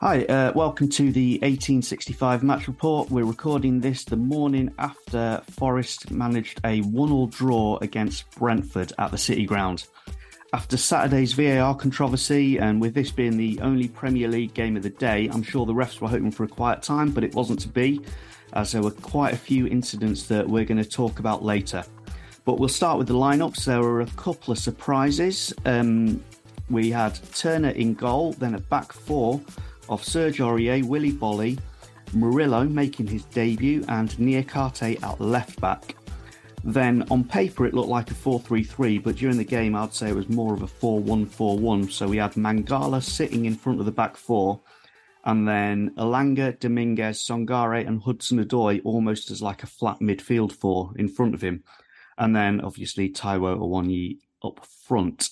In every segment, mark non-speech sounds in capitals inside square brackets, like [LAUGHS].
Hi, uh, welcome to the 1865 match report. We're recording this the morning after Forest managed a one-all draw against Brentford at the City Ground. After Saturday's VAR controversy, and with this being the only Premier League game of the day, I'm sure the refs were hoping for a quiet time, but it wasn't to be, as there were quite a few incidents that we're going to talk about later. But we'll start with the lineups. There were a couple of surprises. Um, we had Turner in goal, then a back four of Serge Aurier, Willy Boly, Murillo making his debut, and Niakhaté at left back. Then on paper it looked like a 4 3 3, but during the game I'd say it was more of a 4 1 4 1. So we had Mangala sitting in front of the back four, and then Elanga, Dominguez, Sangare, and Hudson Odoi almost as like a flat midfield four in front of him. And then obviously Taiwo Awoniyi up front.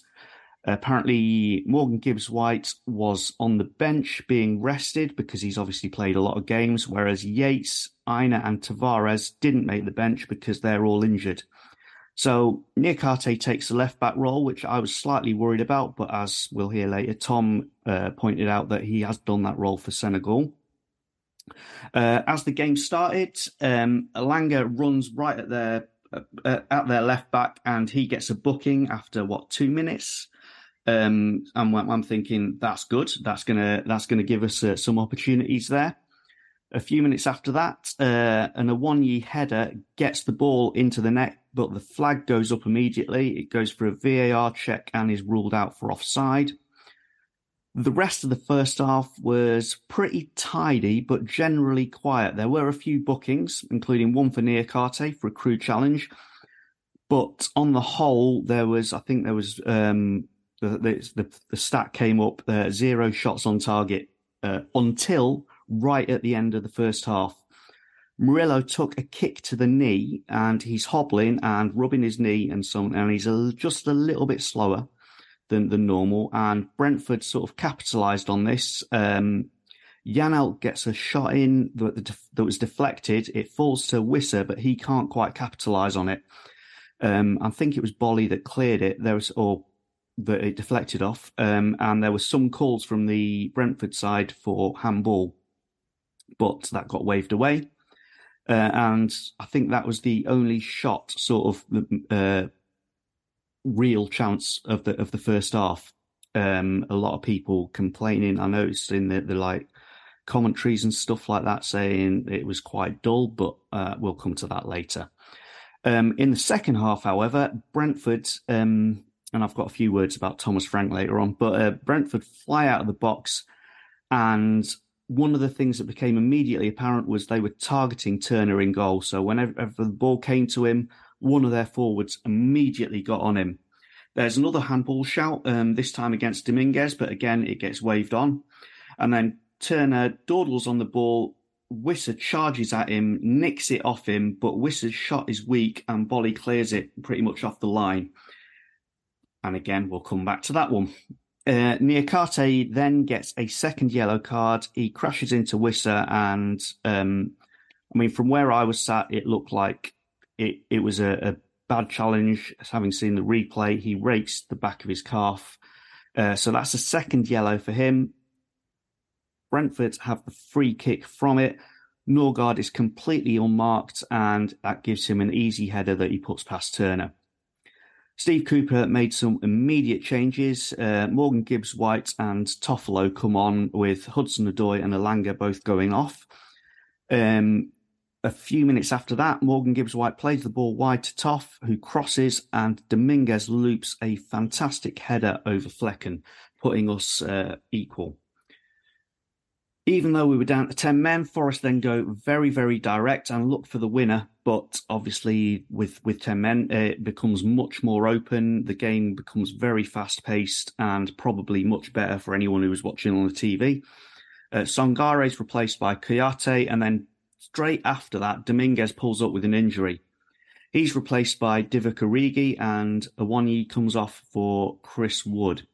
Apparently, Morgan Gibbs White was on the bench being rested because he's obviously played a lot of games, whereas Yates, Aina, and Tavares didn't make the bench because they're all injured. So Niakhaté takes the left back role, which I was slightly worried about, but as we'll hear later, Tom uh, pointed out that he has done that role for Senegal. Uh, as the game started, um, Elanga runs right at their uh, at their left back, and he gets a booking after what two minutes. Um, and I'm thinking that's good. That's gonna that's gonna give us uh, some opportunities there. A few minutes after that, uh, an Awoniyi header gets the ball into the net, but the flag goes up immediately. It goes for a VAR check and is ruled out for offside. The rest of the first half was pretty tidy, but generally quiet. There were a few bookings, including one for Niakhaté for a crew challenge. But on the whole, there was, I think there was, um, the, the, the, the stat came up, uh, zero shots on target uh, until right at the end of the first half. Murillo took a kick to the knee and he's hobbling and rubbing his knee and so on, and he's a, just a little bit slower than, than normal. And Brentford sort of capitalised on this. Um, Janelt gets a shot in that, that was deflected. It falls to Wissa, but he can't quite capitalise on it. Um, I think it was Boly that cleared it. There was, or that it deflected off. Um, and there were some calls from the Brentford side for handball, but that got waved away. Uh, and I think that was the only shot, sort of uh, real chance of the of the first half. Um, a lot of people complaining. I noticed in the, the like commentaries and stuff like that saying it was quite dull, but uh, we'll come to that later. Um, in the second half, however, Brentford, um, and I've got a few words about Thomas Frank later on, but uh, Brentford fly out of the box. And one of the things that became immediately apparent was they were targeting Turner in goal. So whenever the ball came to him, one of their forwards immediately got on him. There's another handball shout, um, this time against Dominguez, but again, it gets waved on. And then Turner dawdles on the ball. Wissa charges at him, nicks it off him, but Wissa's shot is weak and Boly clears it pretty much off the line. And again, we'll come back to that one. Uh, Niakhaté then gets a second yellow card. He crashes into Wissa, and um, I mean, from where I was sat, it looked like it, it was a, a bad challenge. Having seen the replay, he rakes the back of his calf. Uh, so that's a second yellow for him. Brentford have the free kick from it. Nørgaard is completely unmarked, and that gives him an easy header that he puts past Turner. Steve Cooper made some immediate changes. Uh, Morgan Gibbs White and Toffolo come on with Hudson Odoi and Elanga both going off. Um, a few minutes after that, Morgan Gibbs White plays the ball wide to Toff, who crosses, and Dominguez loops a fantastic header over Flekken, putting us uh, equal even though we were down to 10 men, Forest then go very, very direct and look for the winner. But obviously, with, with 10 men, it becomes much more open. The game becomes very fast paced and probably much better for anyone who was watching on the TV. Uh, Sangare is replaced by Kouyaté, and then straight after that, Dominguez pulls up with an injury. He's replaced by Divock Origi, and Awoniyi comes off for Chris Wood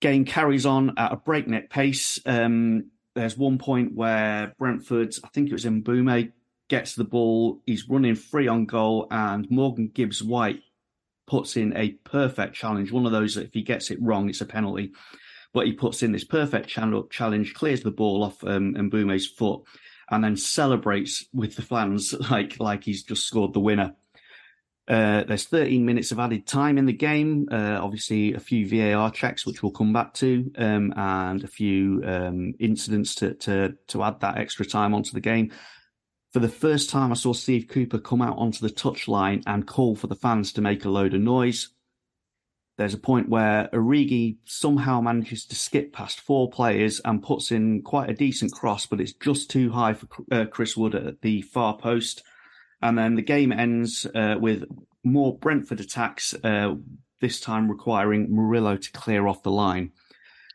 game carries on at a breakneck pace. Um, there's one point where Brentford, I think it was in Mbeumo, gets the ball. He's running free on goal, and Morgan Gibbs White puts in a perfect challenge. One of those that if he gets it wrong, it's a penalty. But he puts in this perfect challenge, clears the ball off um, Mbeumo's foot, and then celebrates with the fans [LAUGHS] like like he's just scored the winner. Uh, there's 13 minutes of added time in the game. Uh, obviously, a few VAR checks, which we'll come back to, um, and a few um, incidents to, to to add that extra time onto the game. For the first time, I saw Steve Cooper come out onto the touchline and call for the fans to make a load of noise. There's a point where Origi somehow manages to skip past four players and puts in quite a decent cross, but it's just too high for uh, Chris Wood at the far post. And then the game ends uh, with more Brentford attacks, uh, this time requiring Murillo to clear off the line.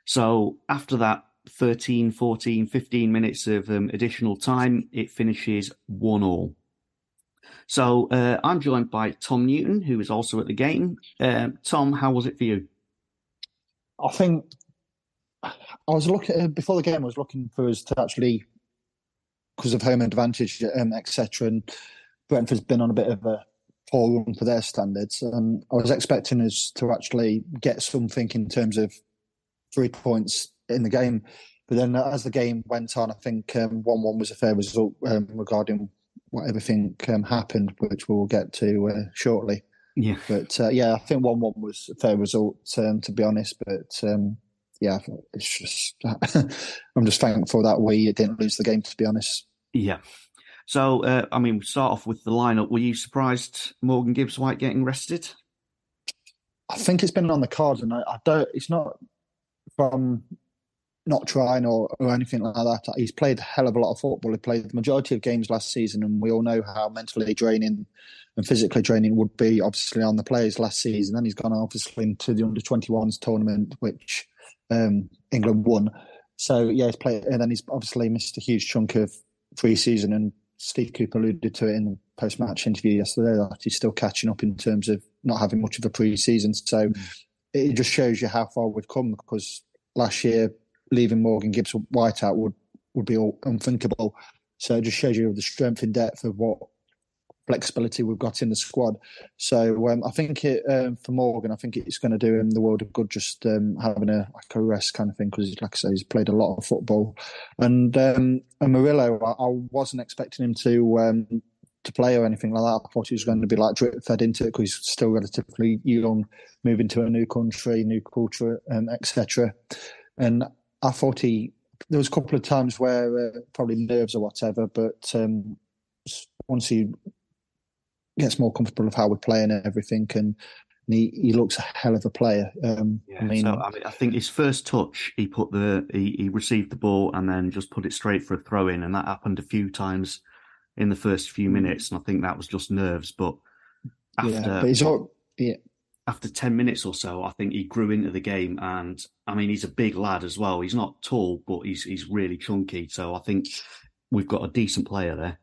So after that 13, 14, 15 minutes of um, additional time, it finishes 1 all. So uh, I'm joined by Tom Newton, who is also at the game. Uh, Tom, how was it for you? I think I was looking before the game. I was looking for us to actually, because of home advantage, um, etc. And Brentford's been on a bit of a poor run for their standards. Um, I was expecting us to actually get something in terms of three points in the game. But then as the game went on, I think um, 1 1 was a fair result um, regarding what everything um, happened, which we'll get to uh, shortly. Yeah. But uh, yeah, I think 1 1 was a fair result, um, to be honest. But um, yeah, it's just, [LAUGHS] I'm just thankful that we didn't lose the game, to be honest. Yeah. So, uh, I mean, we start off with the lineup. Were you surprised Morgan Gibbs White getting rested? I think it's been on the cards, and I, I don't. It's not from not trying or, or anything like that. He's played a hell of a lot of football. He played the majority of games last season, and we all know how mentally draining and physically draining would be, obviously, on the players last season. Then he's gone obviously into the under 21s tournament, which um, England won. So yeah, he's played, and then he's obviously missed a huge chunk of pre-season and Steve Cooper alluded to it in the post match interview yesterday that he's still catching up in terms of not having much of a pre season. So mm. it just shows you how far we've come because last year leaving Morgan Gibbs White out would, would be unthinkable. So it just shows you the strength and depth of what flexibility we've got in the squad. So um, I think it um, for Morgan, I think it's going to do him the world of good just um, having a like a rest kind of thing because, like I say, he's played a lot of football. And um, and Murillo, I, I, wasn't expecting him to. Um, to play or anything like that. I thought he was going to be like drip fed into it because he's still relatively young, moving to a new country, new culture, um, etc. And I thought he there was a couple of times where uh, probably nerves or whatever, but um, once he gets more comfortable of how we're playing and everything, and, and he, he looks a hell of a player. Um, yeah, I mean, so, I mean, I think his first touch, he put the he, he received the ball and then just put it straight for a throw in, and that happened a few times in the first few mm. minutes, and I think that was just nerves. But after, yeah, but he's all, yeah. After ten minutes or so, I think he grew into the game, and I mean, he's a big lad as well. He's not tall, but he's he's really chunky. So I think we've got a decent player there.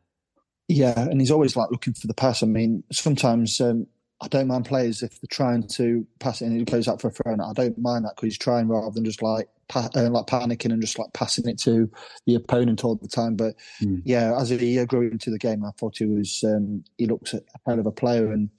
Yeah, and he's always like looking for the pass. I mean, sometimes um, I don't mind players if they're trying to pass it and it goes out for a throw. I don't mind that because he's trying rather than just like pa- uh, like panicking and just like passing it to the opponent all the time. But mm. yeah, as he grew into the game, I thought he was um, he looks a hell of a player, and,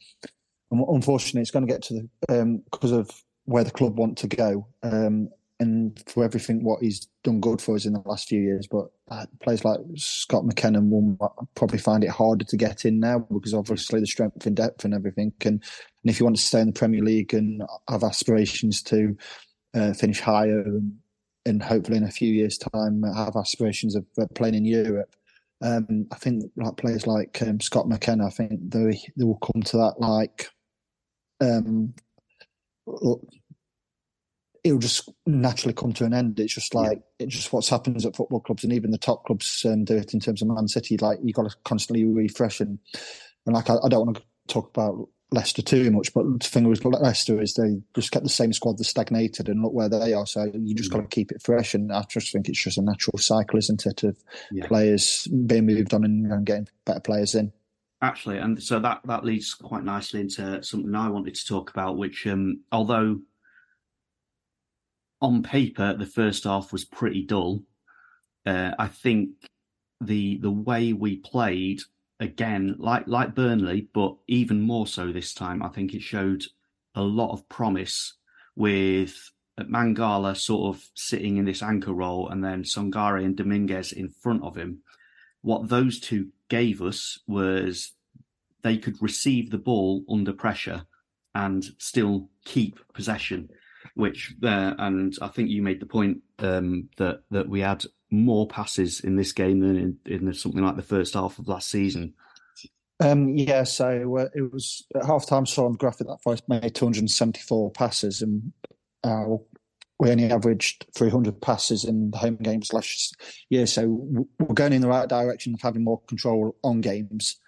and unfortunately, it's going to get to the um, because of where the club want to go. Um, and for everything what he's done good for us in the last few years. But uh, players like Scott McKenna will probably find it harder to get in now because obviously the strength and depth and everything. And, and if you want to stay in the Premier League and have aspirations to uh, finish higher and, and, hopefully in a few years' time have aspirations of playing in Europe. Um, I think like players like um, Scott McKenna, I think they they will come to that like um, it'll just naturally come to an end. It's just like yeah. it's just what's happens at football clubs, and even the top clubs um, do it in terms of Man City. Like you got to constantly refresh, and and like I, I, don't want to talk about Leicester too much, but the thing with Leicester is they just kept the same squad that stagnated, and look where they are. So you just got to keep it fresh, and I just think it's just a natural cycle, isn't it, of yeah. players being moved on and, and getting better players in. Actually, and so that that leads quite nicely into something I wanted to talk about, which um, although on paper, the first half was pretty dull. Uh, I think the the way we played again, like like Burnley, but even more so this time, I think it showed a lot of promise with Mangala sort of sitting in this anchor role, and then Sangare and Dominguez in front of him. What those two gave us was they could receive the ball under pressure and still keep possession which there, and I think you made the point um, that that we had more passes in this game than in, in something like the first half of last season. Um, yeah, so uh, it was at half time. Saw on the graphic that Forest made 274 passes, and uh, we only averaged 300 passes in the home games last year. So we're going in the right direction of having more control on games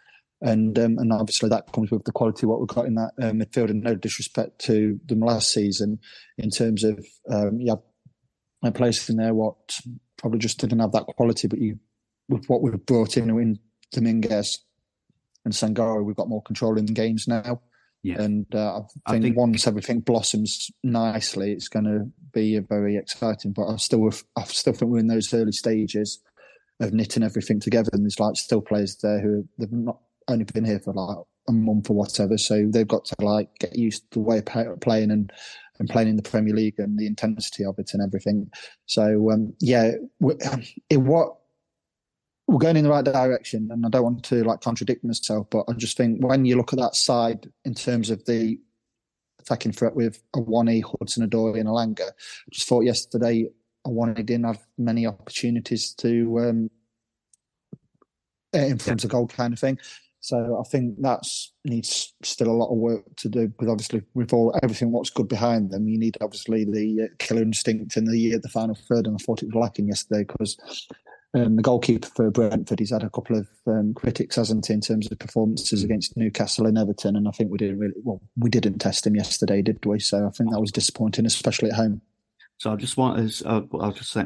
and um, and obviously that comes with the quality of what we've got in that uh, midfield. And no disrespect to them last season in terms of um, yeah, I placed in there what probably just didn't have that quality, but you with what we've brought in in Dominguez and Sangare, we've got more control in the games now. Yeah. And uh, I, think I, think once everything blossoms nicely, it's going to be very exciting. But I still, I still think we're in those early stages of knitting everything together. And there's like still players there who they've not only been here for like a month or whatever, so they've got to like get used to the way of playing and and playing in the Premier League and the intensity of it and everything. So um, yeah, [CLEARS THROAT] in what we're going in the right direction, and I don't want to like contradict myself, but I just think when you look at that side in terms of the attacking threat with a one E Hudson a Odoi, and Elanga, I just thought yesterday Awoniyi didn't have many opportunities to um, in front yeah. of goal kind of thing. So I think that's needs still a lot of work to do because obviously with all everything what's good behind them, you need obviously the uh, killer instinct in the uh, the final third, and I thought it was lacking yesterday because um, the goalkeeper for Brentford, he's had a couple of um, critics, hasn't he, in terms of performances against Newcastle and Everton, and I think we didn't really well, we didn't test him yesterday, did we? So I think that was disappointing, especially at home. So I just want to, uh, I'll just say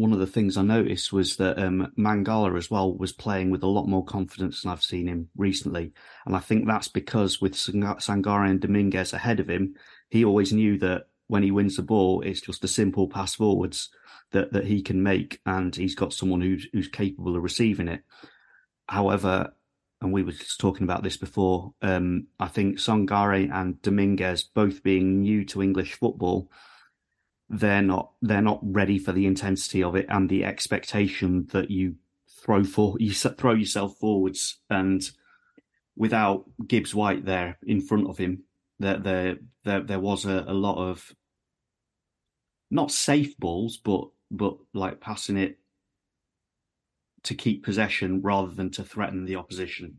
one of the things I noticed was that um, Mangala as well was playing with a lot more confidence than I've seen him recently, and I think that's because with Sangare and Dominguez ahead of him, he always knew that when he wins the ball, it's just a simple pass forwards that that he can make, and he's got someone who's who's capable of receiving it. However, and we were just talking about this before, um, I think Sangare and Dominguez both being new to English football they're not they're not ready for the intensity of it and the expectation that you throw for you throw yourself forwards and without Gibbs White there in front of him there there there, there was a, a lot of not safe balls but but like passing it to keep possession rather than to threaten the opposition.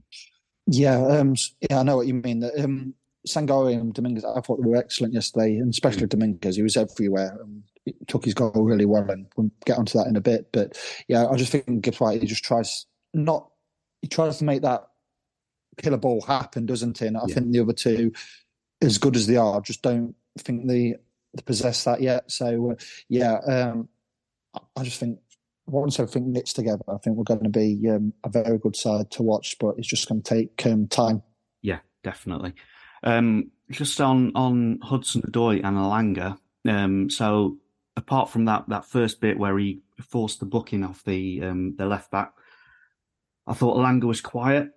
Yeah um yeah i know what you mean. That um Sangare and Dominguez, I thought they were excellent yesterday, and especially mm. Dominguez. He was everywhere and he took his goal really well, and we'll get onto that in a bit. But yeah, I just think Gibbs White, he just tries not, he tries to make that killer ball happen, doesn't he? And I yeah. think the other two, as good as they are, just don't think they, they possess that yet. So uh, yeah, um, I just think once everything knits together, I think we're going to be um, a very good side to watch, but it's just going to take um, time. Yeah, definitely. Um, just on on Hudson Odoi and Elanga. Um, so apart from that that first bit where he forced the booking off the um, the left back, I thought Elanga was quiet.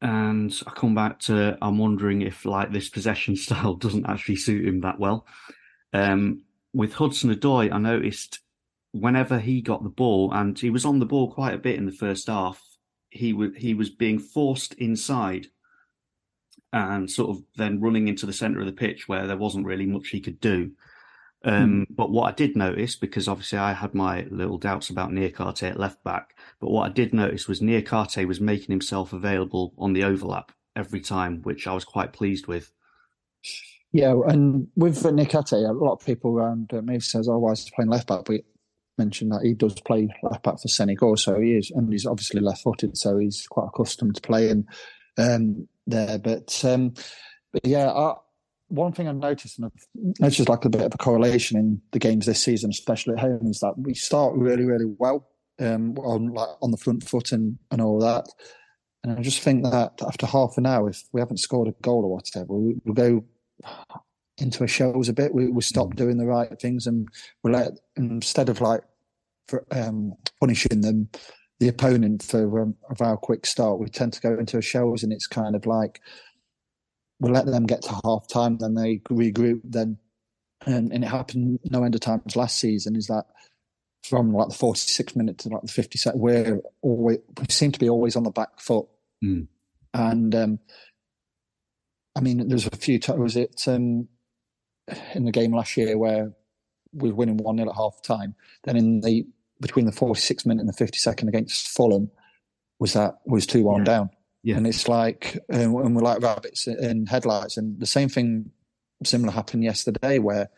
And I come back to I'm wondering if like this possession [LAUGHS] style doesn't actually suit him that well. Um, with Hudson Odoi, I noticed whenever he got the ball, and he was on the ball quite a bit in the first half, he w- he was being forced inside and sort of then running into the centre of the pitch where there wasn't really much he could do. Um, mm. But what I did notice, because obviously I had my little doubts about Niakhaté at left back, but what I did notice was Niakhaté was making himself available on the overlap every time, which I was quite pleased with. Yeah, and with Niakhaté, a lot of people around uh, me says, "Oh, why is he playing left back?" We mentioned that he does play left back for Senegal, so he is, and he's obviously left-footed, so he's quite accustomed to playing um, there. But, um, but yeah, I, one thing I've noticed, and it's just like a bit of a correlation in the games this season, especially at home, is that we start really, really well um, on like on the front foot and, and all that. And I just think that after half an hour, if we haven't scored a goal or whatever, we, will go into a shows a bit. We, we stop mm. doing the right things and we'll let instead of like for, um, punishing them, the opponent for um, of our quick start, we tend to go into a shows and it's kind of like we let them get to half time, then they regroup, then and, and it happened no end of times last season. Is that from like the forty six minute to like the fifty second, we're always we seem to be always on the back foot, mm. and um, I mean, there's a few times. Was it um, in the game last year where we were winning one 0 at half time? Then in the between the forty six minute and the fifty second against Fulham, was that was two one yeah. down. Yeah. And it's like, um, and we're like rabbits in headlights. And the same thing, similar happened yesterday where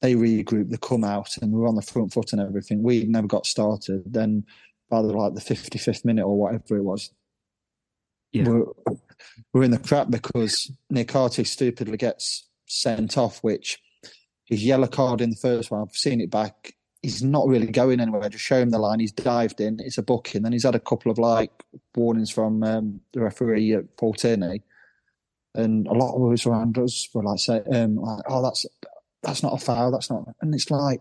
they regroup, they come out, and we're on the front foot and everything. We never got started. Then by the like the 55th minute or whatever it was, yeah. we're, we're in the crap because Niakhaté stupidly gets sent off, which his yellow card in the first one, I've seen it back he's not really going anywhere. Just show him the line. He's dived in. It's a booking. Then he's had a couple of like warnings from um, the referee at Paul Tierney, and a lot of us around us were like, say, um, like, "Oh, that's that's not a foul. That's not." And it's like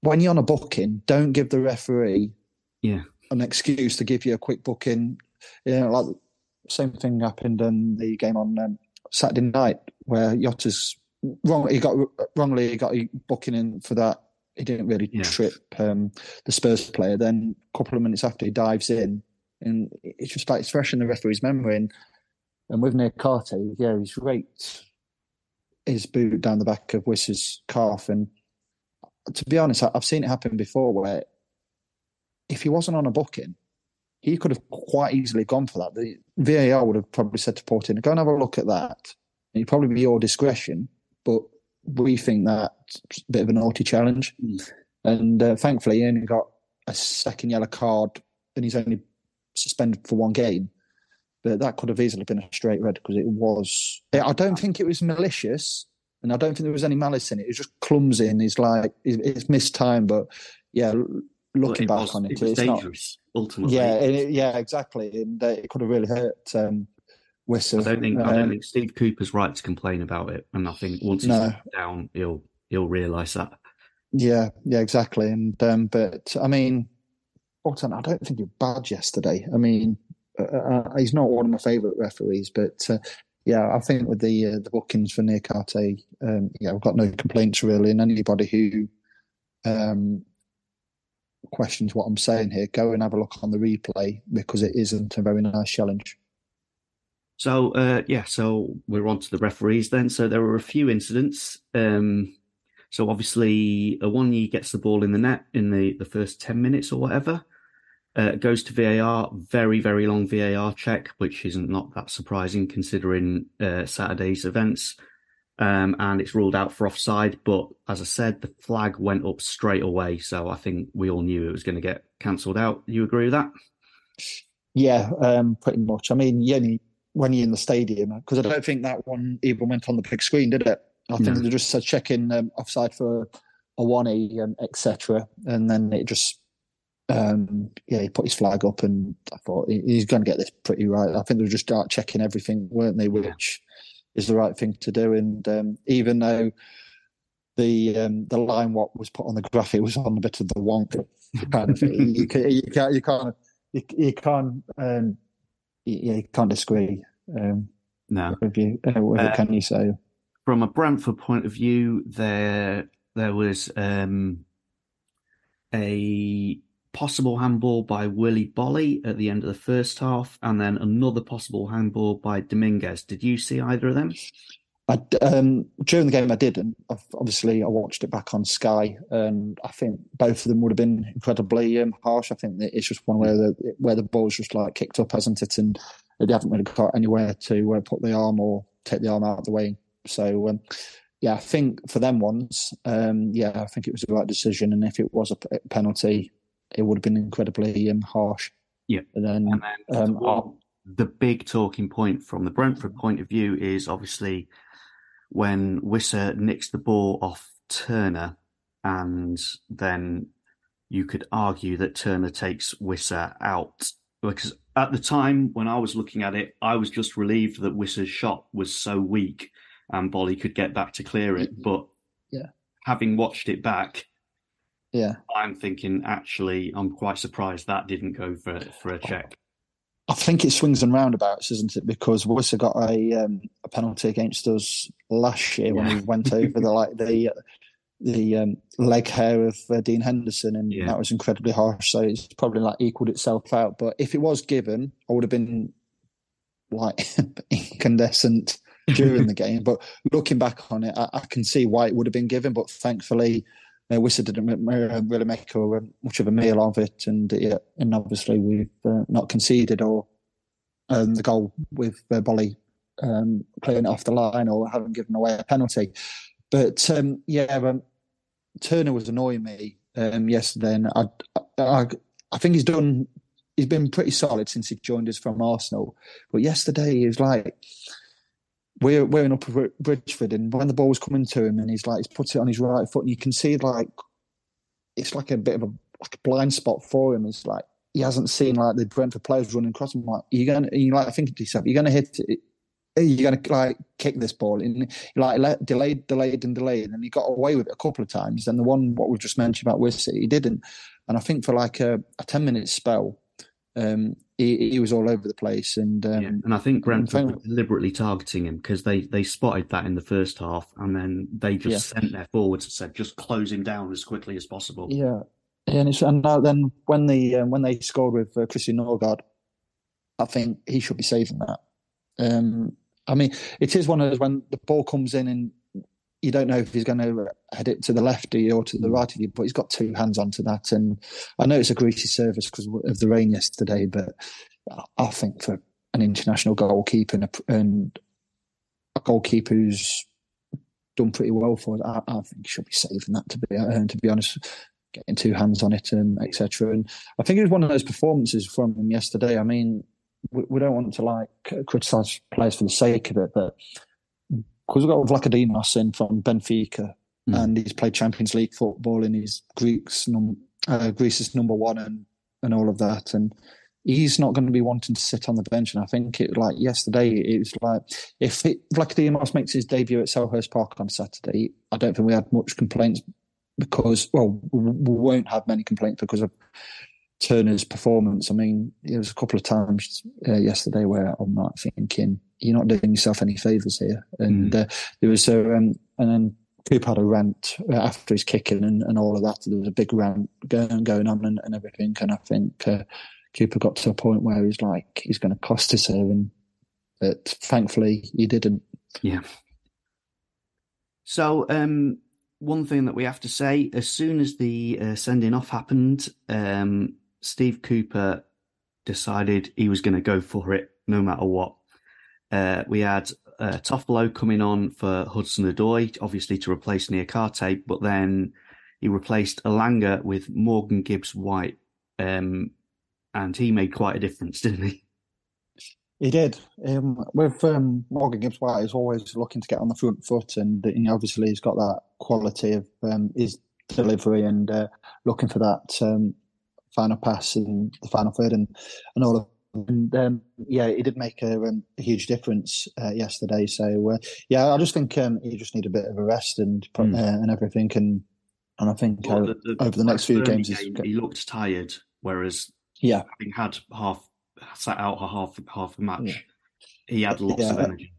when you're on a booking, don't give the referee yeah an excuse to give you a quick booking. You know, like same thing happened in the game on um, Saturday night where Jota's wrong. He got wrongly he got a booking in for that he didn't really yeah. trip um, the Spurs player. Then a couple of minutes after he dives in, and it's just like it's fresh in the referee's memory. And, and with Niakhaté, yeah, he's raked his boot down the back of Wiss's calf. And to be honest, I've seen it happen before where if he wasn't on a booking, he could have quite easily gone for that. The VAR would have probably said to Portin, go and have a look at that. And it'd probably be your discretion, but we think that's a bit of a naughty challenge. Mm. And uh, thankfully, he only got a second yellow card and he's only suspended for one game. But that could have easily been a straight red because it was. I don't think it was malicious, and I don't think there was any malice in it. It was just clumsy and it's like it's missed time. But yeah, looking back was, on it, it was dangerous. Not, ultimately, yeah, it, yeah, exactly, and uh, it could have really hurt um, Whistle. I don't think um, I don't think Steve Cooper's right to complain about it, and I think once he's no. down, he'll he'll realise that. Yeah, yeah, exactly. And um, but I mean, Bolton, I don't think he bad yesterday. I mean, uh, uh, he's not one of my favourite referees, but uh, yeah, I think with the uh, the bookings for Niakhaté, um, yeah, I've got no complaints really. And anybody who um, questions what I'm saying here, go and have a look on the replay because it isn't a very nice challenge. So uh, yeah, so we're on to the referees then. So there were a few incidents. Um, so obviously, Awoniyi gets the ball in the net in the, the first ten minutes or whatever. Uh, goes to VAR, very very long VAR check, which isn't not that surprising considering uh, Saturday's events. Um, and it's ruled out for offside. But as I said, the flag went up straight away, so I think we all knew it was going to get cancelled out. You agree with that? Yeah, um, pretty much. I mean, Yenny when you're in the stadium because I don't think that one even went on the big screen, did it? I think no. they just said checking um, offside for a one e um, etc. And then it just, um, yeah, he put his flag up, and I thought he's going to get this pretty right. I think they were just start checking everything, weren't they? Which is the right thing to do. And um, even though the um, the line what was put on the graphic was on a bit of the wonk kind of you, [LAUGHS] can, you can't you can't you, you can't um, you, you, can't disagree. Um, no, with you, uh, with uh, can you say? From a Brentford point of view, there there was um, a possible handball by Willy Boly at the end of the first half, and then another possible handball by Dominguez. Did you see either of them? I, um, during the game, I did, and obviously I watched it back on Sky, and I think both of them would have been incredibly um, harsh. I think it's just one where the where the ball's just like kicked up, hasn't it? And they haven't really got anywhere to uh, put the arm or take the arm out of the way. So, um, yeah, I think for them ones, um, yeah, I think it was the right decision. And if it was a penalty, it would have been incredibly um, harsh. Yeah. And then, and then um, the big talking point from the Brentford point of view is obviously when Wissa nicks the ball off Turner, and then you could argue that Turner takes Wissa out. Because at the time when I was looking at it, I was just relieved that Wissa's shot was so weak and Boly could get back to clear it. But yeah, having watched it back, yeah, I'm thinking actually I'm quite surprised that didn't go for for a oh. check. I think it swings and roundabouts, isn't it? Because Worcester got a um, a penalty against us last year yeah. when we went over the like the the um, leg hair of uh, Dean Henderson, and yeah. that was incredibly harsh. So it's probably like equaled itself out. But if it was given, I would have been like [LAUGHS] incandescent during the [LAUGHS] game. But looking back on it, I, I, can see why it would have been given. But thankfully, uh, didn't really make a, um, much of a meal of it, and yeah, and obviously we've uh, not conceded or um, the goal with uh, Boly um, playing it off the line or having given away a penalty. But um, yeah, um, Turner was annoying me um, yesterday, and I, I, I think he's done. He's been pretty solid since he joined us from Arsenal. But yesterday he was like we're we're in Upper Bridgford, and when the ball's coming to him, and he's like he's put it on his right foot, and you can see like it's like a bit of a like a blind spot for him. It's like he hasn't seen like the Brentford players running across him. Like you're gonna, you like thinking to yourself, you're gonna hit it. You're gonna like kick this ball, and like delayed, delayed, and delayed, and he got away with it a couple of times. And the one what we've just mentioned about Wissy, he didn't. And I think for like a, a ten minute spell, um, he, he, was all over the place. And um, yeah, and I think Brentford were deliberately targeting him because they they spotted that in the first half, and then they just yeah. sent their forwards and said just close him down as quickly as possible. Yeah, yeah and, and now then when the um, when they scored with uh, Christian Nørgaard, I think he should be saving that. Um, I mean, it is one of those when the ball comes in and you don't know if he's going to head it to the left or to the mm. right of you, but he's got two hands onto that. And I know it's a greasy surface because of the rain yesterday, but I think for an international goalkeeper and a, and a goalkeeper who's done pretty well for us, I, I think he should be saving that. To be uh, to be honest, getting two hands on it and etc. And I think it was one of those performances from him yesterday. I mean, we, we don't want to like criticise players for the sake of it, but because we've got Vlachodimos in from Benfica, mm. and he's played Champions League football and he's Greece's, num- uh, Greece's number one and, and all of that. And he's not going to be wanting to sit on the bench. And I think it like yesterday, it was like if it, Vlachodimos makes his debut at Selhurst Park on Saturday, I don't think we had much complaints because, well, we won't have many complaints because of Turner's performance. I mean, there was a couple of times uh, yesterday where I'm not thinking you're not doing yourself any favors here. And mm. uh, there was a, um, and then Cooper had a rant after his kicking and, and all of that. There was a big rant going going on and, and everything. And I think uh, Cooper got to a point where he's like, he's going to cost us here, and but thankfully he didn't. Yeah. So um, one thing that we have to say, as soon as the uh, sending off happened, um, Steve Cooper decided he was going to go for it no matter what. Uh, we had uh, Toffolo coming on for Hudson Odoi, obviously to replace Niakhaté, but then he replaced Elanga with Morgan Gibbs White, um, and he made quite a difference, [LAUGHS] didn't he? He did. Um, with um, Morgan Gibbs White, he's always looking to get on the front foot, and know, obviously he's got that quality of um, his delivery and uh, looking for that um, final pass and the final third and, and all of And um, yeah, it did make a, um, a huge difference uh, yesterday. So uh, yeah, I just think um, you just need a bit of a rest and mm. uh, and everything. And and I think well, the, the, over the next few games, game, he looked tired. Whereas yeah, having had half sat out a half half a match, yeah. he had lots yeah. of energy.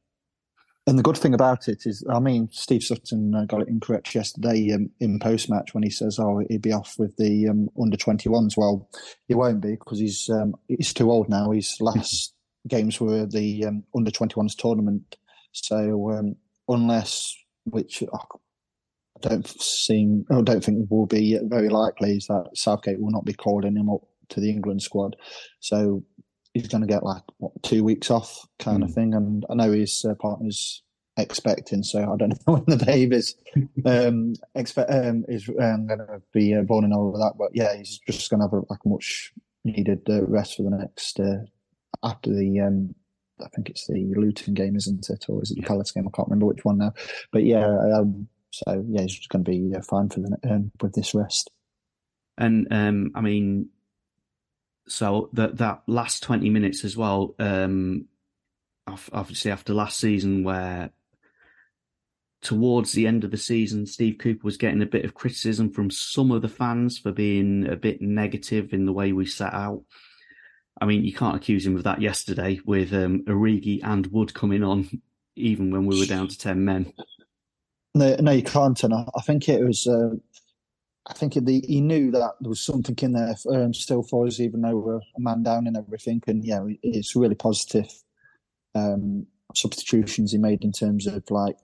And the good thing about it is, I mean, Steve Sutton uh, got it incorrect yesterday um, in post match when he says, "Oh, he'd be off with the um, under 21s." Well, he won't be because he's um, he's too old now. His last [LAUGHS] games were the um, under 21s tournament. So um, unless, which I don't seem, I don't think will be very likely, is that Southgate will not be calling him up to the England squad. So he's going to get like what two weeks off kind mm. of hmm. thing. And I know his uh, partner's expecting, so I don't [LAUGHS] know when the baby is um, expect um, is um, going to be uh, born and all of that. But yeah, he's just going to have a, like much needed uh, rest for the next uh, after the. Um, I think it's the Luton game, isn't it, or is it the Palace game? I can't remember which one now. But yeah, um, so yeah, he's just going to be uh, fine for the um, with this rest. And um, I mean, so that that last twenty minutes as well. Um, obviously, after last season, where towards the end of the season, Steve Cooper was getting a bit of criticism from some of the fans for being a bit negative in the way we set out. I mean, you can't accuse him of that yesterday with um, Origi and Wood coming on, even when we were down to ten men. No, no, you can't. And I, I think it was uh, I think the, he knew that there was something in there for, um, still for us, even though we're a man down and everything. And yeah, it's really positive um, substitutions he made in terms of like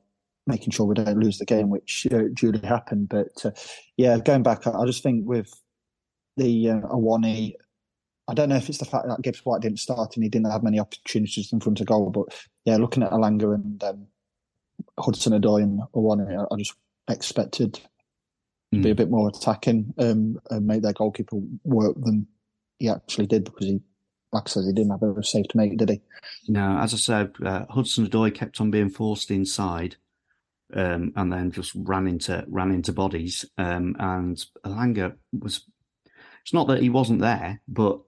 making sure we don't lose the game, which uh, duly happened. But uh, yeah, going back, I, just think with the uh, Awoniyi, I don't know if it's the fact that Gibbs White didn't start and he didn't have many opportunities in front of goal, but yeah, looking at Elanga and um, Hudson Odoi and Awoniyi, I, I just expected mm. be a bit more attacking um, and make their goalkeeper work than he actually did because he, like I said, he didn't have a save to make, did he? No, as I said, uh, Hudson Odoi kept on being forced inside. Um, and then just ran into ran into bodies. Um, and Elanga was. It's not that he wasn't there, but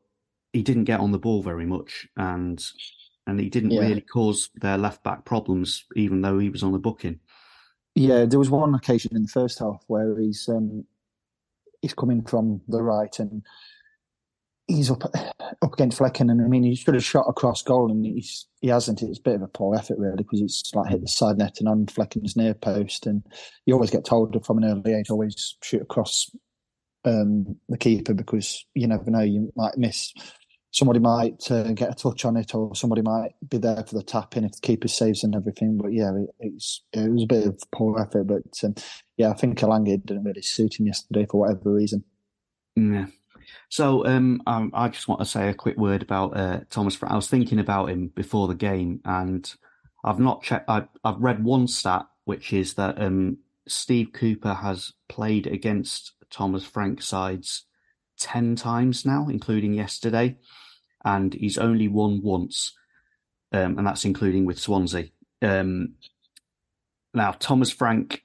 he didn't get on the ball very much, and and he didn't yeah. really cause their left back problems, even though he was on the booking. Yeah, there was one occasion in the first half where he's um, he's coming from the right and he's up up against Flekken, and I mean he should have shot across goal, and he's he hasn't. It's a bit of a poor effort really because it's like hit the side net and on Flekken's near post, and you always get told from an early age always shoot across um, the keeper because you never know you might miss somebody might uh, get a touch on it, or somebody might be there for the tap in if the keeper saves and everything. But yeah, it, it's it was a bit of poor effort. But um, yeah, I think Elanga didn't really suit him yesterday for whatever reason. Yeah. So um, um, I just want to say a quick word about uh, Thomas. I was thinking about him before the game, and I've not checked. I've, I've read one stat, which is that um, Steve Cooper has played against Thomas Frank sides ten times now, including yesterday and he's only won once, um, and that's including with Swansea. Um, now, Thomas Frank,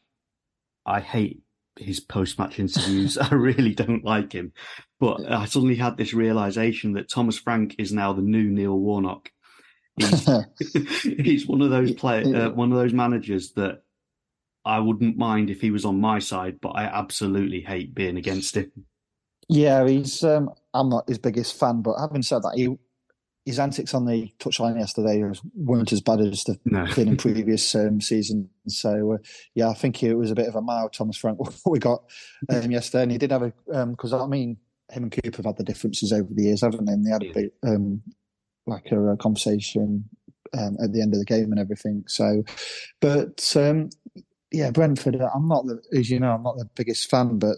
I hate his post-match interviews. [LAUGHS] I really don't like him, but I suddenly had this realization that Thomas Frank is now the new Neil Warnock. He's, [LAUGHS] [LAUGHS] he's one of those play, uh, one of those managers that I wouldn't mind if he was on my side, but I absolutely hate being against him. Yeah, he's. Um, I'm not his biggest fan, but having said that, he his antics on the touchline yesterday weren't as bad as they've no. been in [LAUGHS] previous um, seasons. So uh, yeah, I think it was a bit of a mild Thomas Frank [LAUGHS] what we got um, yesterday, and he did have a because um, I mean him and Cooper have had the differences over the years, haven't they? And they had a bit um, like a, a conversation um, at the end of the game and everything. So, but um, yeah, Brentford. I'm not the, as you know, I'm not the biggest fan, but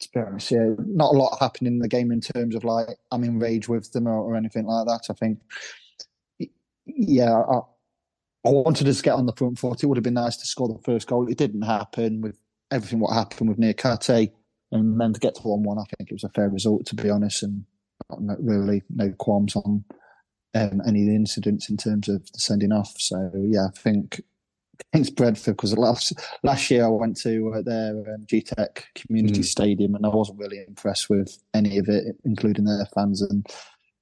to be honest, yeah, not a lot happened in the game in terms of like I'm enraged with them or, or anything like that. I think, yeah, I, I, wanted us to get on the front foot. It would have been nice to score the first goal. It didn't happen with everything what happened with Niakhaté, and then to get to one-one. I think it was a fair result, to be honest, and not really no qualms on um, any of the incidents in terms of the sending off. So yeah, I think against Brentford because last last year I went to uh, their um, Tech Community mm. Stadium and I wasn't really impressed with any of it, including their fans. And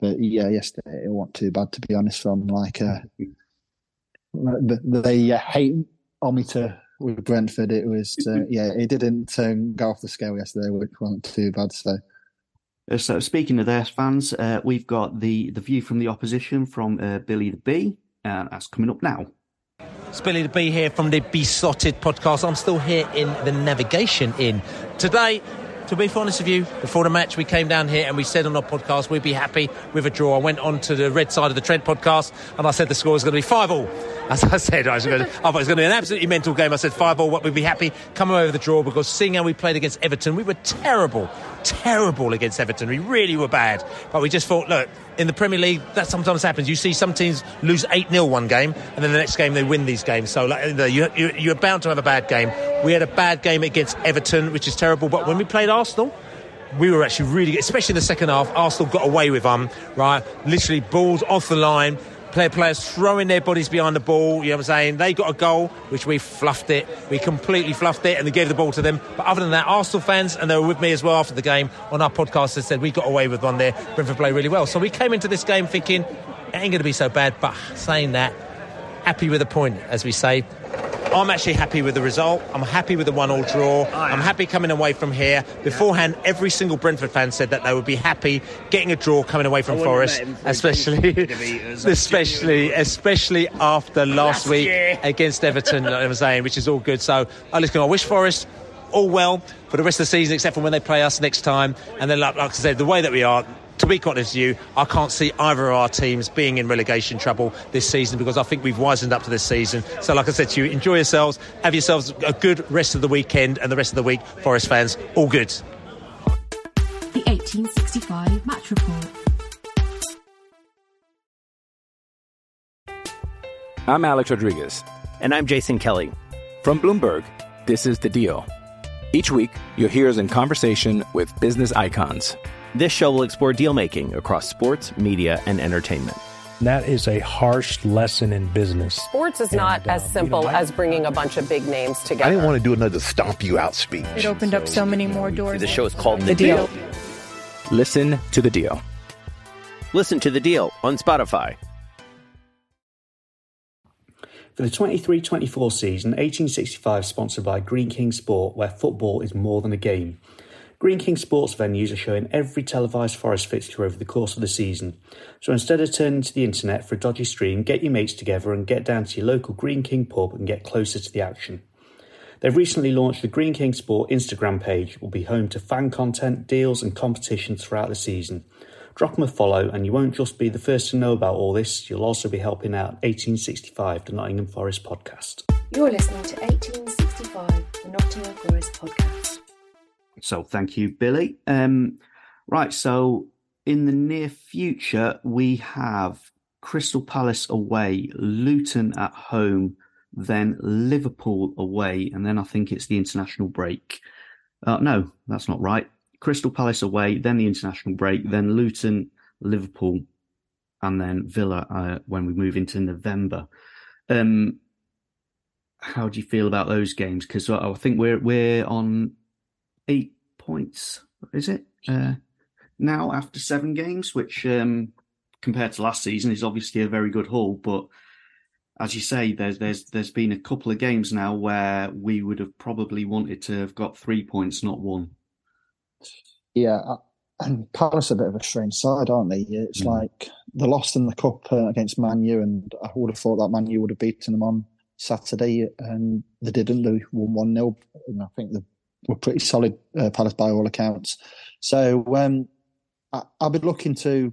but yeah, yesterday it wasn't too bad to be honest. From like uh, they uh, hate on me to with Brentford. It was uh, [LAUGHS] yeah, it didn't um, go off the scale yesterday, which wasn't too bad. So. Uh, so speaking of their fans, uh, we've got the the view from the opposition from uh, Billy the Bee. Uh, that's coming up now. It's Billy the Bee here from the Beesotted podcast. I'm still here in the Navigation Inn. Today, to be honest with you, before the match, we came down here and we said on our podcast we'd be happy with a draw. I went on to the red side of the Trent podcast and I said the score was going to be 5 all. As I said, I, was going to, I thought it was going to be an absolutely mental game. I said 5 all, what we'd be happy coming over the draw because seeing how we played against Everton, we were terrible, terrible against Everton. We really were bad. But we just thought, look, in the Premier League, that sometimes happens. You see some teams lose 8 0 one game, and then the next game they win these games. So like, you, you, you're bound to have a bad game. We had a bad game against Everton, which is terrible. But when we played Arsenal, we were actually really especially in the second half. Arsenal got away with them, right? Literally balls off the line. Player players throwing their bodies behind the ball. You know what I'm saying? They got a goal, which we fluffed it. We completely fluffed it, and they gave the ball to them. But other than that, Arsenal fans, and they were with me as well after the game on our podcast, they said we got away with one there. Brentford played really well. So we came into this game thinking it ain't going to be so bad. But saying that, happy with a point, as we say. I'm actually happy with the result. I'm happy with the one-all draw. I'm happy coming away from here. Beforehand, every single Brentford fan said that they would be happy getting a draw coming away from Forest, especially, [LAUGHS] especially, especially after last week against Everton. you I'm saying, which is all good. So, I listen. I wish Forest all well for the rest of the season, except for when they play us next time. And then, like, like I said, the way that we are, to be quite honest with you, I can't see either of our teams being in relegation trouble this season because I think we've wisened up to this season. So, like I said to you, enjoy yourselves, have yourselves a good rest of the weekend and the rest of the week, Forest fans. All good. The 1865 Match Report. I'm Alex Rodriguez. And I'm Jason Kelly. From Bloomberg, this is The Deal. Each week, you'll hear us in conversation with business icons. This show will explore deal making across sports, media, and entertainment. That is a harsh lesson in business. Sports is not And, as um, simple you know, I- as bringing a bunch of big names together. I didn't want to do another stomp you out speech. It opened up so many more doors. The show is called The Deal. Listen to The Deal. Listen to the deal on Spotify. For the 23 24 season, 1865 sponsored by Greene King Sport, where football is more than a game. Greene King Sports venues are showing every televised Forest fixture over the course of the season. So instead of turning to the internet for a dodgy stream, get your mates together and get down to your local Greene King pub and get closer to the action. They've recently launched the Greene King Sport Instagram page, which will be home to fan content, deals, and competitions throughout the season. Drop them a follow, and you won't just be the first to know about all this, you'll also be helping out 1865, the Nottingham Forest podcast. You're listening to 1865, the Nottingham Forest podcast. So thank you, Billy. Um, right, so in the near future, we have Crystal Palace away, Luton at home, then Liverpool away, and then I think it's the international break. Uh, no, that's not right. Crystal Palace away, then the international break, then Luton, Liverpool, and then Villa uh, when we move into November. Um, how do you feel about those games? Because I think we're we're on eight points, is it? Uh, now after seven games, which um, compared to last season is obviously a very good haul. But as you say, there's there's there's been a couple of games now where we would have probably wanted to have got three points, not one. Yeah, and Palace are a bit of a strange side, aren't they? It's like they lost in the cup uh, against Man U, and I would have thought that Man U would have beaten them on Saturday, and they didn't. They won one 0 and I think they were pretty solid uh, Palace by all accounts. So um, I, I'll be looking to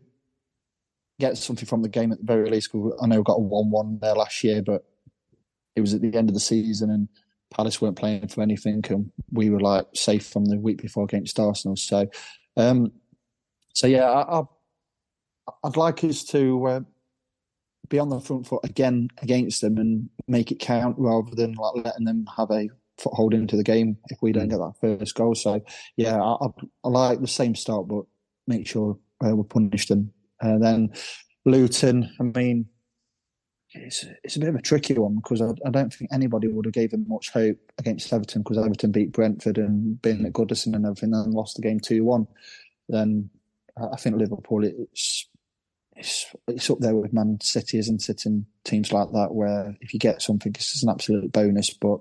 get something from the game at the very least. I know we got a one-one there last year, but it was at the end of the season, and Palace weren't playing for anything, and we were like safe from the week before against Arsenal. So, um, so yeah, I, I'd like us to uh, be on the front foot again against them and make it count rather than like letting them have a foothold into the game if we don't get that first goal. So, yeah, I, I, I like the same start, but make sure uh, we punish them. And then Luton, I mean, it's it's a bit of a tricky one because I, I don't think anybody would have them much hope against Everton because Everton beat Brentford and been at Goodison and everything and lost the game two one. Then I I think Liverpool it's it's it's up there with Man City, isn't it? And teams like that, where if you get something, it's an absolute bonus. But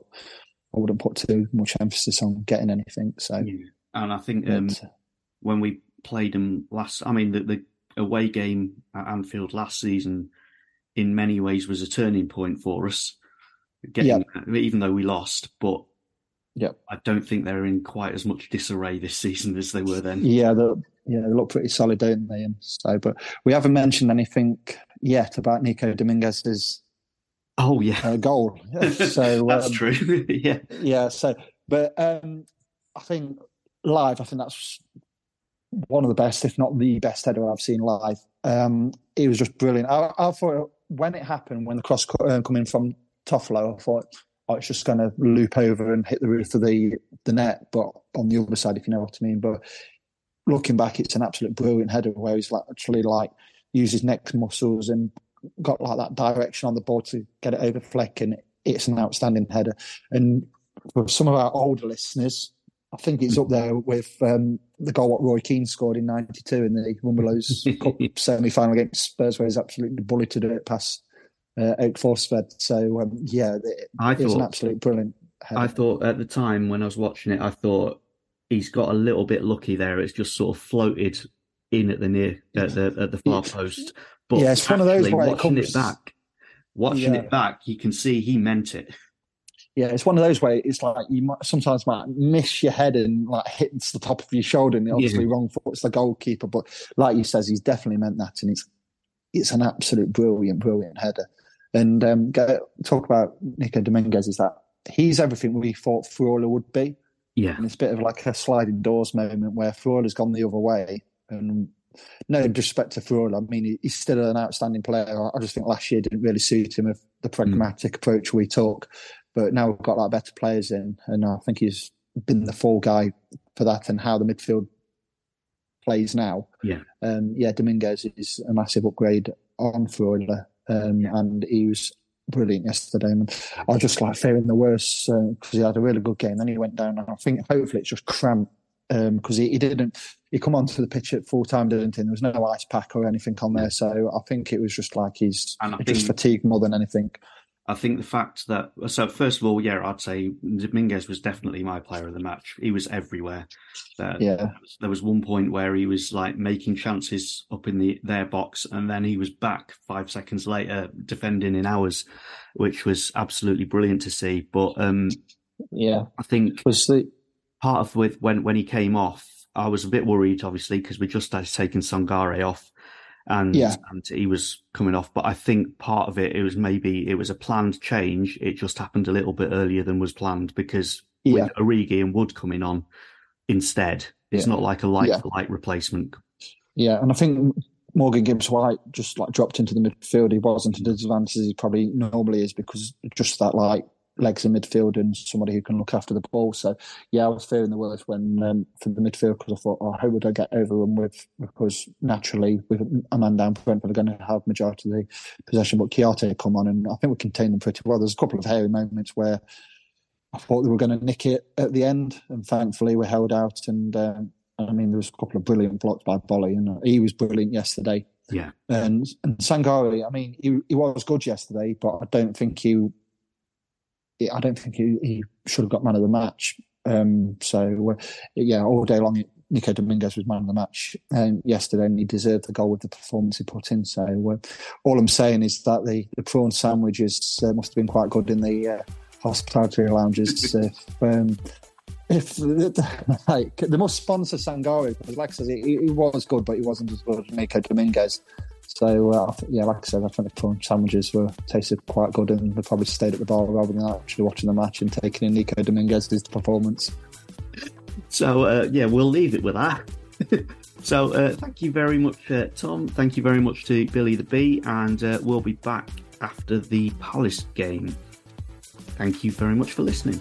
I wouldn't put too much emphasis on getting anything. So, yeah. and I think um, when we played them last, I mean, the, the away game at Anfield last season, in many ways, was a turning point for us. Getting, yeah. even though we lost, but yeah, I don't think they're in quite as much disarray this [LAUGHS] season as they were then. Yeah, yeah, they look pretty solid, don't they? And so, but we haven't mentioned anything yet about Nico Dominguez's oh yeah uh, goal. [LAUGHS] so that's um, true. [LAUGHS] yeah, yeah. So, but um, I think live, I think that's one of the best, if not the best header I've seen live. Um, it was just brilliant. I, I thought when it happened, when the cross uh, coming from Toffolo, I thought oh, it's just going to loop over and hit the roof of the the net, but on the other side, if you know what I mean. But looking back, it's an absolute brilliant header where he's like actually like uses neck muscles and got like that direction on the ball to get it over Fleck, and it's an outstanding header. And for some of our older listeners, I think it's up there with um, the goal what Roy Keane scored in '92 in the Rumbelows [LAUGHS] Cup semi-final against Spurs, where he's absolutely bulleted it past uh, Erik Thorstvedt. So um, yeah, it, I thought, an absolute brilliant. Header. I thought at the time when I was watching it, I thought he's got a little bit lucky there. It's just sort of floated in at the near at the at the far [LAUGHS] post. But yeah, it's one of those where watching it, comes... it back, watching yeah. it back, you can see he meant it. Yeah, it's one of those where it's like you might sometimes might miss your head and like hits the top of your shoulder, and obviously yeah. wrong foot. It's the goalkeeper, but like you says, he's definitely meant that, and it's it's an absolute brilliant, brilliant header. And um, go, talk about Nico Dominguez is that he's everything we thought Freuler would be. Yeah. And it's a bit of like a sliding doors moment where Freuler's gone the other way. And no disrespect to Freuler, I mean, he's still an outstanding player. I just think last year didn't really suit him of the pragmatic mm. approach we took. But now we've got like better players in, and I think he's been the fall guy for that and how the midfield plays now. Yeah. Um, yeah, Dominguez is a massive upgrade on Freuler. Um, yeah. and he was brilliant yesterday. And I was just like fearing the worst because uh, he had a really good game. Then he went down, and I think hopefully it's just cramped because um, he, he, didn't. He come onto the pitch at full time, didn't he? There was no ice pack or anything on there, so I think it was just like he's just think, fatigued more than anything. I think the fact that so first of all, yeah, I'd say Dominguez was definitely my player of the match. He was everywhere. Uh, yeah, there was, there was, one point where he was like making chances up in the their box, and then he was back five seconds later defending in ours, which was absolutely brilliant to see. But um, yeah, I think was the part of with when when he came off, I was a bit worried, obviously, because we just had taken Sangare off and, yeah. and he was coming off. But I think part of it, it was maybe it was a planned change. It just happened a little bit earlier than was planned because yeah. with Origi and Wood coming on instead, it's yeah. not like a light for light replacement. Yeah, and I think Morgan Gibbs White just like dropped into the midfield. He wasn't as advanced as he probably normally is because just that like legs in midfield and somebody who can look after the ball. So yeah, I was fearing the worst when um, for the midfield because I thought, oh, how would I get overrun with? Because naturally, with a man down, Brentford are going to have majority of the possession. But Kouyaté come on, and I think we contained them pretty well. There's a couple of hairy moments where I thought they were going to nick it at the end, and thankfully we held out. And um, I mean, there was a couple of brilliant blocks by Boly, and he was brilliant yesterday. Yeah, and and Sangare, I mean, he he was good yesterday, but I don't think he I don't think he, he should have got man of the match. Um, so uh, yeah, all day long, Nico Dominguez was man of the match um, yesterday, and he deserved the goal with the performance he put in. So uh, all I'm saying is that the, the prawn sandwiches uh, must have been quite good in the uh, hospitality lounges. if, [LAUGHS] um, if [LAUGHS] like, they must sponsor Sangare because, like I said, he, he, was good, but he wasn't as good as Nico Dominguez. So uh, yeah, like I said, I think the prawn sandwiches were tasted quite good, and they probably stayed at the bar rather than actually watching the match and taking in Nico Dominguez's performance. So uh, yeah, we'll leave it with that. [LAUGHS] so uh, thank you very much, uh, Tom. Thank you very much to Billy the Bee, and uh, we'll be back after the Palace game. Thank you very much for listening.